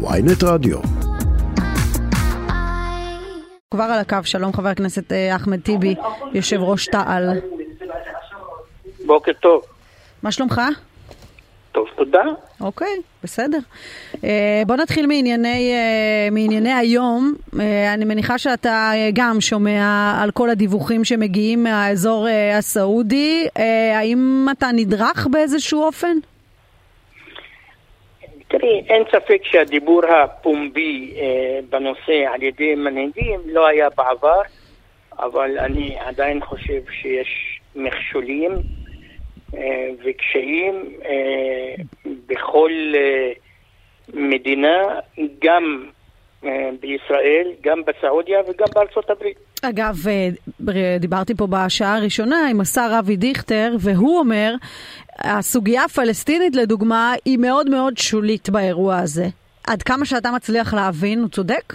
ויינט רדיו. כבר על הקו, שלום חבר הכנסת אה, אחמד טיבי, יושב ראש תע"ל. בוקר טוב. מה שלומך? טוב, תודה. אוקיי, בסדר. אה, בוא נתחיל מענייני, אה, מענייני היום. אני מניחה שאתה גם שומע על כל הדיווחים שמגיעים מהאזור הסעודי. האם אתה נדרך באיזשהו אופן? תראי, אין ספק שהדיבור הפומבי אה, בנושא על ידי מנהיגים לא היה בעבר, אבל אני עדיין חושב שיש מכשולים אה, וקשיים אה, בכל אה, מדינה, גם אה, בישראל, גם בסעודיה וגם בארצות הברית. אגב, אה, דיברתי פה בשעה הראשונה עם השר אבי דיכטר, והוא אומר, הסוגיה הפלסטינית לדוגמה היא מאוד מאוד שולית באירוע הזה. עד כמה שאתה מצליח להבין, הוא צודק?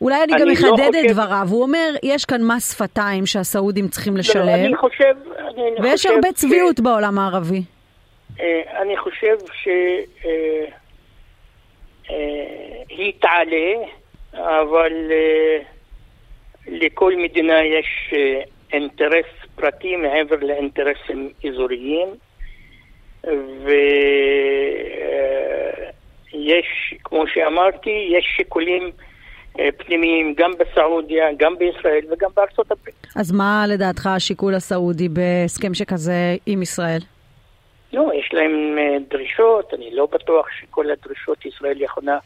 אולי אני, אני גם לא אחדד חושב- את דבריו. הוא אומר, יש כאן מס שפתיים שהסעודים צריכים לא, לשלם, אני חושב... אני ויש חושב הרבה ש- צביעות בעולם הערבי. אה, אני חושב שהיא תעלה, אבל אה, לכל מדינה יש אה, אינטרס פרטי מעבר לאינטרסים אזוריים, ויש, כמו שאמרתי, יש שיקולים אה, פנימיים גם בסעודיה, גם בישראל וגם בארצות הברית. אז מה לדעתך השיקול הסעודי בהסכם שכזה עם ישראל? לא, יש להם אה, דרישות, אני לא בטוח שכל הדרישות ישראל יכולה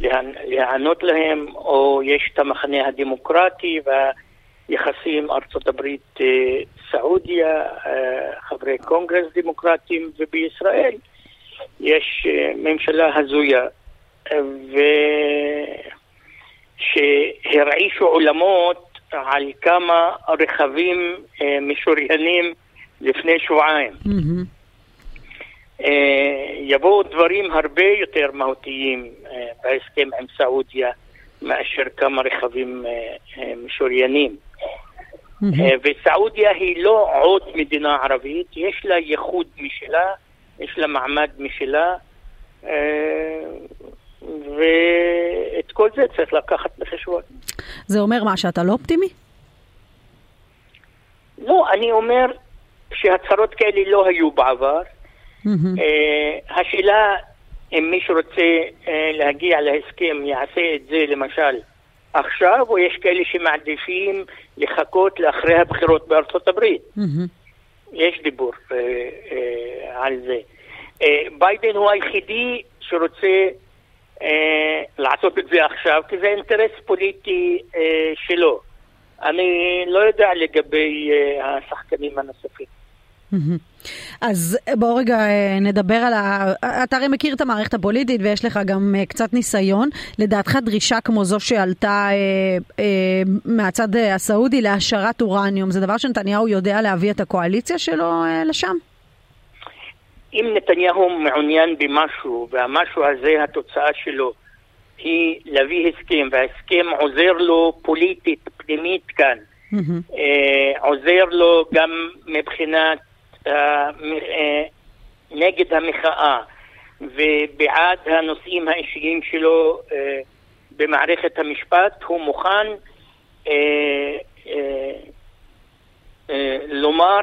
להיענ- להיענות להם, או יש את המחנה הדמוקרטי והיחסים ארצות הברית אה, סעודיה, אה, חברי קונגרס דמוקרטיים, ובישראל יש אה, ממשלה הזויה, אה, שהרעישו עולמות על כמה רכבים משוריינים לפני שבועיים. יבואו דברים הרבה יותר מהותיים בהסכם עם סעודיה מאשר כמה רכבים משוריינים. אה, וסעודיה היא לא עוד מדינה ערבית, יש לה ייחוד משלה, יש לה מעמד משלה, אה, ואת כל זה צריך לקחת בחשבון. זה אומר מה, שאתה לא אופטימי? לא, אני אומר שהצהרות כאלה לא היו בעבר. אה, השאלה אם מישהו רוצה אה, להגיע להסכם יעשה את זה למשל עכשיו, או יש כאלה שמעדיפים לחכות לאחרי הבחירות בארצות הברית. מהמם. יש דיבור אה, אה, על זה. אה, ביידן הוא היחידי שרוצה אה, לעשות את זה עכשיו, כי זה אינטרס פוליטי אה, שלו. אני לא יודע לגבי אה, השחקנים הנוספים. אז בואו רגע אה, נדבר על ה... אתה הרי מכיר את המערכת הפוליטית ויש לך גם אה, קצת ניסיון. לדעתך דרישה כמו זו שעלתה אה, אה, מהצד אה, הסעודי להשארת אורניום, זה דבר שנתניהו יודע להביא את הקואליציה שלו אה, לשם? אם נתניהו מעוניין במשהו, והמשהו הזה, התוצאה שלו היא להביא הסכם, וההסכם עוזר לו פוליטית, פנימית כאן. אה, עוזר לו גם מבחינת אה, אה, נגד המחאה ובעד הנושאים האישיים שלו אה, במערכת המשפט, הוא מוכן אה, אה, אה, לומר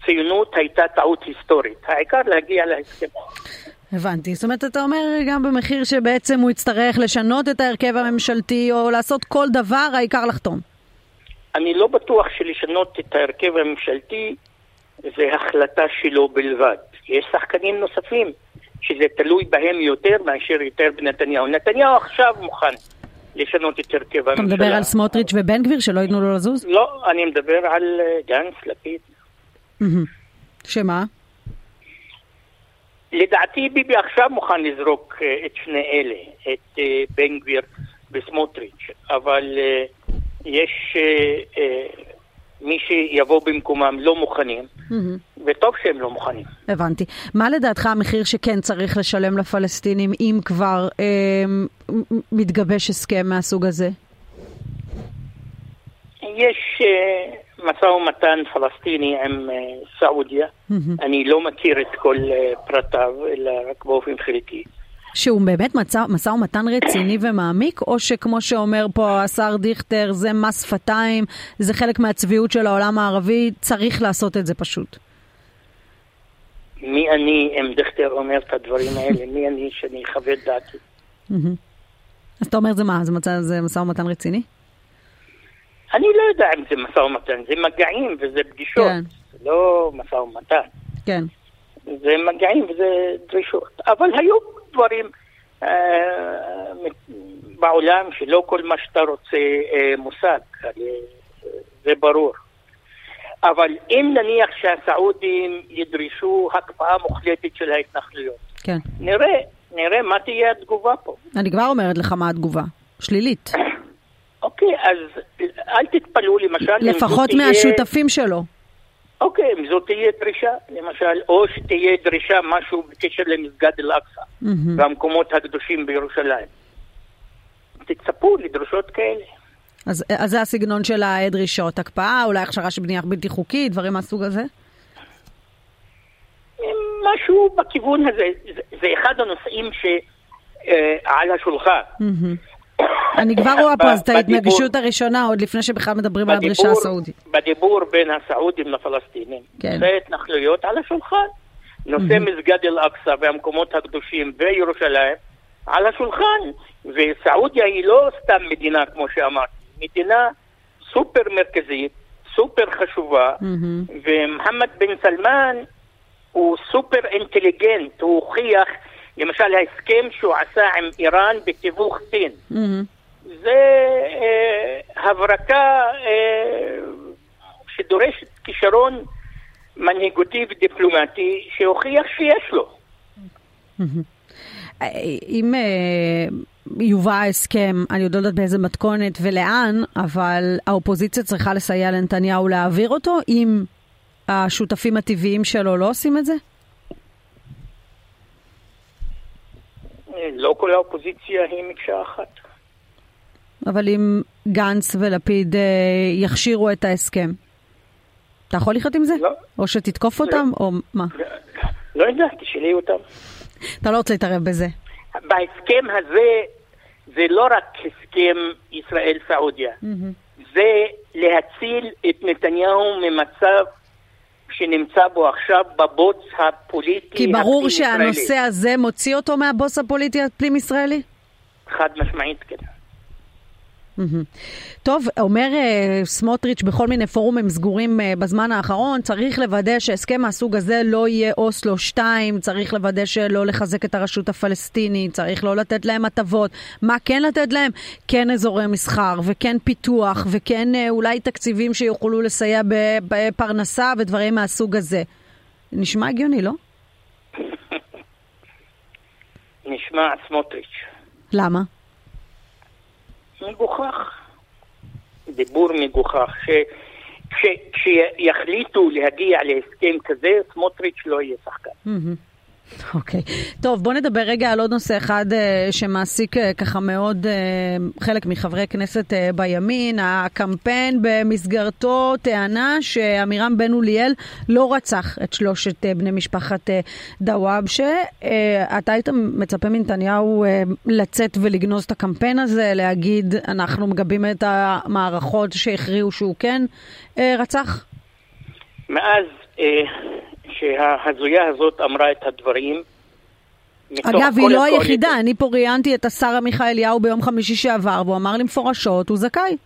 שהציונות הייתה טעות היסטורית. העיקר להגיע להסכם. הבנתי. זאת אומרת, אתה אומר גם במחיר שבעצם הוא יצטרך לשנות את ההרכב הממשלתי או לעשות כל דבר, העיקר לחתום. אני לא בטוח שלשנות את ההרכב הממשלתי זה החלטה שלו בלבד. יש שחקנים נוספים שזה תלוי בהם יותר מאשר יותר בנתניהו. נתניהו עכשיו מוכן לשנות את הרכב אתה הממשלה. מדבר על סמוטריץ' ובן גביר שלא ייתנו לו לזוז? לא, אני מדבר על אה, גנץ, לפיד. שמה? לדעתי ביבי עכשיו מוכן לזרוק אה, את שני אלה, את אה, בן גביר וסמוטריץ', אבל יש אה, אה, מי שיבוא במקומם לא מוכנים, מהמם. וטוב שהם לא מוכנים. הבנתי. מה לדעתך המחיר שכן צריך לשלם לפלסטינים אם כבר אה, מתגבש הסכם מהסוג הזה? יש אה, משא ומתן פלסטיני עם סעודיה. אני לא מכיר את כל פרטיו, אלא רק באופן חלקי. שהוא באמת משא ומתן רציני ומעמיק, או שכמו שאומר פה השר דיכטר, זה מס שפתיים, זה חלק מהצביעות של העולם הערבי, צריך לעשות את זה פשוט. מי אני, אם דיכטר אומר את הדברים האלה, מי אני שאני אכבד דעתי? אז אתה אומר זה מה, זה משא ומתן רציני? אני לא יודע אם זה משא ומתן, זה מגעים וזה פגישות, כן. זה לא משא ומתן. כן. זה מגעים וזה דרישות. אבל היו דברים אה, בעולם שלא כל מה שאתה רוצה אה, מושג, אה, זה ברור. אבל אם נניח שהסעודים ידרשו הקפאה מוחלטת של ההתנחלויות, כן. נראה, נראה מה תהיה התגובה פה. אני כבר אומרת לך מה התגובה, שלילית. אוקיי, אז אל תתפלאו למשל... לפחות מהשותפים תהיה... שלו. אוקיי, אם זאת תהיה דרישה, למשל, או שתהיה דרישה משהו בקשר למסגד אל-אקצא mm-hmm. והמקומות הקדושים בירושלים. תצפו לדרישות כאלה. אז, אז זה הסגנון של הדרישות, הקפאה, אולי הכשרה של בנייה בלתי חוקית, דברים מהסוג הזה? משהו בכיוון הזה, זה, זה אחד הנושאים שעל אה, השולחן. Mm-hmm. אני כבר רואה פה אז את ההתנגשות הראשונה, עוד לפני שבכלל מדברים על הדרישה הסעודית. בדיבור בין הסעודים לפלסטינים, כן. זה התנחלויות על השולחן. נושא מסגד אל-אקצא והמקומות הקדושים וירושלים על השולחן. וסעודיה היא לא סתם מדינה, כמו שאמרתי, מדינה סופר מרכזית, סופר חשובה, ומוחמד בן סלמן הוא סופר אינטליגנט, הוא הוכיח למשל ההסכם שהוא עשה עם איראן בתיווך סין. Mm-hmm. זה אה, הברקה אה, שדורשת כישרון מנהיגותי ודיפלומטי שהוכיח שיש לו. Mm-hmm. אם אה, יובא ההסכם, אני עוד לא יודעת באיזה מתכונת ולאן, אבל האופוזיציה צריכה לסייע לנתניהו להעביר אותו, אם השותפים הטבעיים שלו לא עושים את זה? לא כל האופוזיציה היא מקשה אחת. אבל אם גנץ ולפיד אה, יכשירו את ההסכם, אתה יכול לחיות עם זה? לא. או שתתקוף אותם, לא. או מה? לא יודע, תשאלי אותם. אתה לא רוצה להתערב בזה. בהסכם הזה, זה לא רק הסכם ישראל-סעודיה, mm-hmm. זה להציל את נתניהו ממצב שנמצא בו עכשיו בבוץ הפוליטי כי ברור שהנושא הזה מוציא אותו מהבוץ הפוליטי הפנים-ישראלי? חד משמעית כן. טוב, אומר uh, סמוטריץ' בכל מיני פורומים סגורים uh, בזמן האחרון, צריך לוודא שהסכם מהסוג הזה לא יהיה אוסלו 2, צריך לוודא שלא לחזק את הרשות הפלסטינית, צריך לא לתת להם הטבות. מה כן לתת להם? כן אזורי מסחר, וכן פיתוח, וכן uh, אולי תקציבים שיוכלו לסייע בפרנסה ודברים מהסוג הזה. נשמע הגיוני, לא? נשמע סמוטריץ'. למה? מגוחך. דיבור מגוחך. כשיחליטו להגיע להסכם כזה, סמוטריץ' לא יהיה שחקן. אוקיי. Okay. טוב, בוא נדבר רגע על עוד נושא אחד uh, שמעסיק uh, ככה מאוד uh, חלק מחברי כנסת uh, בימין. הקמפיין במסגרתו טענה שעמירם בן אוליאל לא רצח את שלושת uh, בני משפחת uh, דוואבשה. Uh, אתה היית מצפה מנתניהו uh, לצאת ולגנוז את הקמפיין הזה, להגיד אנחנו מגבים את המערכות שהכריעו שהוא כן uh, רצח? מאז... Uh... שההזויה הזאת אמרה את הדברים. אגב, היא לא היחידה, אני פה ראיינתי את השר עמיחי אליהו ביום חמישי שעבר, והוא אמר לי מפורשות, הוא זכאי.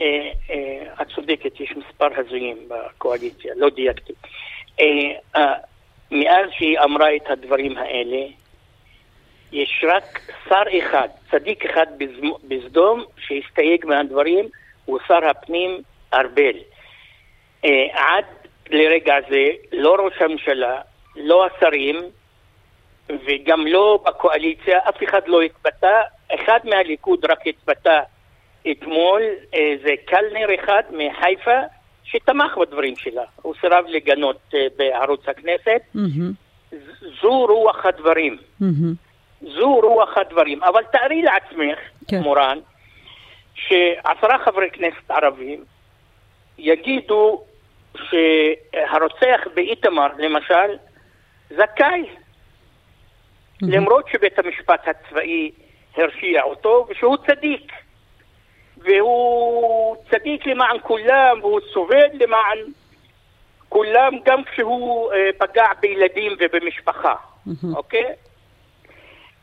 אה, אה, את צודקת, יש מספר הזויים בקואליציה, לא דייקתי. אה, מאז שהיא אמרה את הדברים האלה, יש רק שר אחד, צדיק אחד בסדום, שהסתייג מהדברים, הוא שר הפנים ארבל. עד לרגע זה, לא ראש הממשלה, לא השרים וגם לא בקואליציה, אף אחד לא התבטא. אחד מהליכוד רק התבטא אתמול, אה, זה קלנר אחד מחיפה, שתמך בדברים שלה. הוא סירב לגנות אה, בערוץ הכנסת. Mm-hmm. זו רוח הדברים. Mm-hmm. זו רוח הדברים. אבל תארי לעצמך, כן. מורן, שעשרה חברי כנסת ערבים יגידו שהרוצח באיתמר, למשל, זכאי, למרות שבית המשפט הצבאי הרשיע אותו, ושהוא צדיק. והוא צדיק למען כולם, והוא סובל למען כולם, גם כשהוא אה, פגע בילדים ובמשפחה, אוקיי?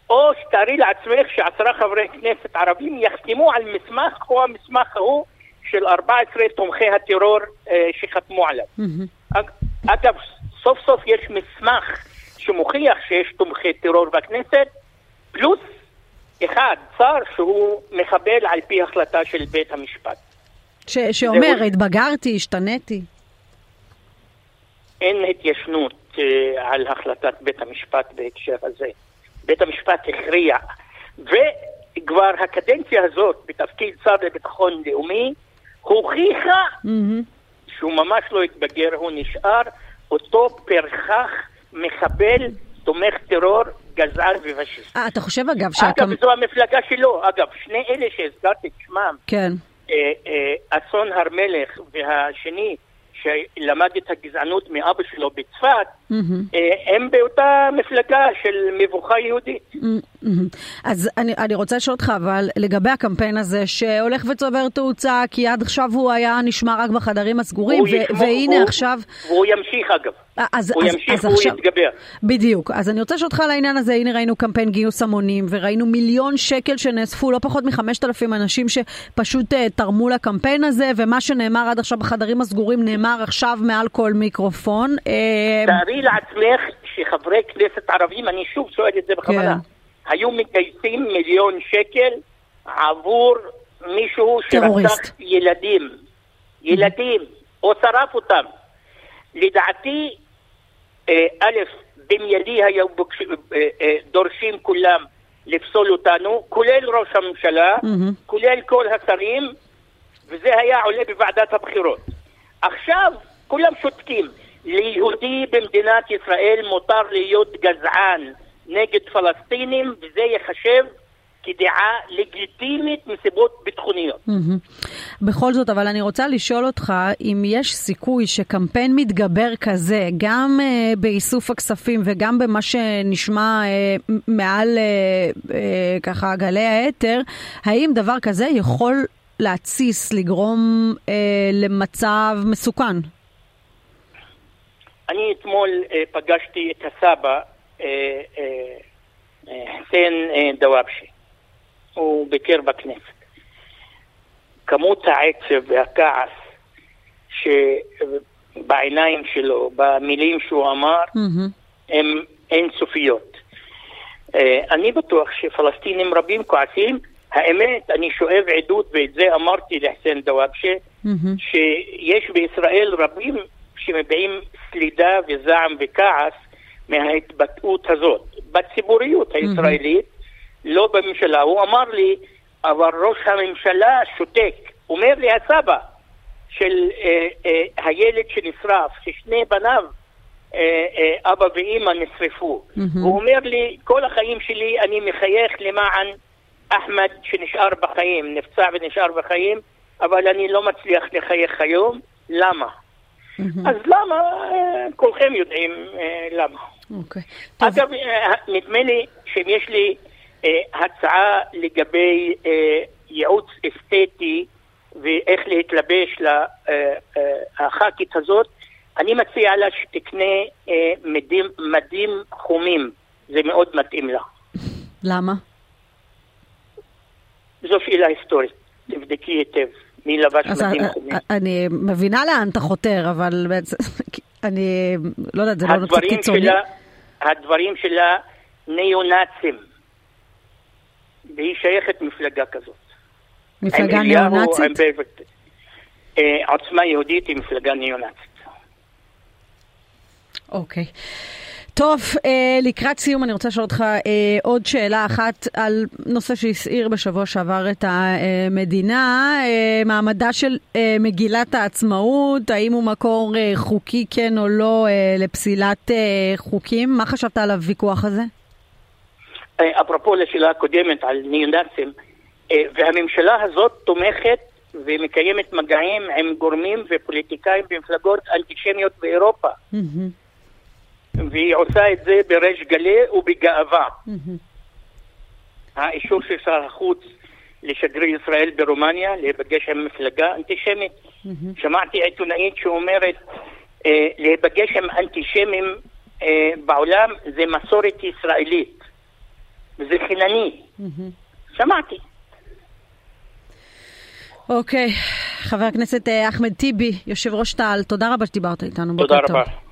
או שתארי לעצמך שעשרה חברי כנסת ערבים יחתמו על מסמך כמו המסמך ההוא של 14 תומכי הטרור אה, שחתמו עליו. אג, אגב, סוף סוף יש מסמך שמוכיח שיש תומכי טרור בכנסת, פלוס אחד, שר שהוא מחבל על פי החלטה של בית המשפט. ש- שאומר, התבגרתי, השתניתי. אין התיישנות uh, על החלטת בית המשפט בהקשר הזה. בית המשפט הכריע, וכבר הקדנציה הזאת בתפקיד שר לביטחון לאומי הוכיחה. שהוא ממש לא התבגר, הוא נשאר אותו פרחח מחבל, תומך טרור, גזען ופשיסט. אה, אתה חושב אגב שהקמ... אגב, זו המפלגה שלו. אגב, שני אלה שהזכרתי את שמם, כן. אה, אה, אסון הר מלך והשני, שלמד את הגזענות מאבא שלו בצפת, mm-hmm. הם באותה מפלגה של מבוכה יהודית. אז אני, אני רוצה לשאול אותך, אבל לגבי הקמפיין הזה, שהולך וצובר תאוצה, כי עד עכשיו הוא היה נשמע רק בחדרים הסגורים, ו- ישמור, והנה הוא, עכשיו... והוא ימשיך אגב. אז, הוא אז, ימשיך אז והוא עכשיו... יתגבר. בדיוק. אז אני רוצה לשאול אותך על העניין הזה, הנה ראינו קמפיין גיוס המונים, וראינו מיליון שקל שנאספו, לא פחות מחמשת אלפים אנשים שפשוט uh, תרמו לקמפיין הזה, ומה שנאמר עד עכשיו בחדרים הסגורים נאמר עכשיו מעל כל מיקרופון. תארי לעצמך שחברי כנסת ערבים, אני שוב שואל את זה בכוונה, כן. היו מגייסים מיליון שקל עבור מישהו שרצח ילדים, ילדים, או שרף אותם. לדעתי, אה, א', במיידי היו אה, אה, דורשים כולם לפסול אותנו, כולל ראש הממשלה, mm-hmm. כולל כל השרים, וזה היה עולה בוועדת הבחירות. עכשיו כולם שותקים. ליהודי במדינת ישראל מותר להיות גזען נגד פלסטינים, וזה ייחשב כדעה לגיטימית מסיבות ביטחוניות. Mm-hmm. בכל זאת, אבל אני רוצה לשאול אותך אם יש סיכוי שקמפיין מתגבר כזה, גם uh, באיסוף הכספים וגם במה שנשמע uh, מעל uh, uh, ככה גלי האתר, האם דבר כזה יכול להתסיס, לגרום uh, למצב מסוכן? אני אתמול uh, פגשתי את הסבא, חסיין דוואבשה. הוא ביקר בכנסת. כמות העצב והכעס שבעיניים שלו, במילים שהוא אמר, mm-hmm. הן אינסופיות. אני בטוח שפלסטינים רבים כועסים. האמת, אני שואב עדות, ואת זה אמרתי לחסן דוואבשה, mm-hmm. שיש בישראל רבים שמביעים סלידה וזעם וכעס מההתבטאות הזאת. בציבוריות הישראלית. לא בממשלה. הוא אמר לי, אבל ראש הממשלה שותק. אומר לי הסבא של אה, אה, הילד שנשרף, ששני בניו, אה, אה, אבא ואימא, נשרפו. Mm-hmm. הוא אומר לי, כל החיים שלי אני מחייך למען אחמד שנשאר בחיים, נפצע ונשאר בחיים, אבל אני לא מצליח לחייך היום. למה? Mm-hmm. אז למה? אה, כולכם יודעים אה, למה. אוקיי. Okay. אגב, אה, נדמה לי שאם יש לי אה, הצעה לגבי אה, ייעוץ אסתטי ואיך להתלבש לח"כית הזאת, אני מציע לה שתקנה אה, מדים, מדים חומים, זה מאוד מתאים לה. למה? זו שאלה היסטורית, תבדקי היטב. מי לבש מדים חומים. אני מבינה לאן אתה חותר, אבל אני לא יודעת, זה לא קצת קיצוני. שלה, הדברים שלה ניאו-נאצים. והיא שייכת מפלגה כזאת. מפלגה ניאו-נאצית? אה, עוצמה יהודית היא מפלגה ניאו-נאצית. אוקיי. טוב, אה, לקראת סיום אני רוצה לשאול אותך אה, עוד שאלה אחת על נושא שהסעיר בשבוע שעבר את המדינה, אה, מעמדה של מגילת העצמאות, האם הוא מקור חוקי כן או לא לפסילת חוקים? מה חשבת על הוויכוח הזה? אפרופו לשאלה הקודמת על ניאו-נאצים, והממשלה הזאת תומכת ומקיימת מגעים עם גורמים ופוליטיקאים במפלגות אנטישמיות באירופה. והיא עושה את זה בריש גלי ובגאווה. האישור של שר החוץ לשגריר ישראל ברומניה, להיפגש עם מפלגה אנטישמית. שמעתי עיתונאית שאומרת אה, להיפגש עם אנטישמים אה, בעולם זה מסורת ישראלית, וזה חינני. שמעתי. אוקיי, חבר הכנסת אה, אחמד טיבי, יושב ראש תע"ל, תודה רבה שדיברת איתנו. תודה רבה.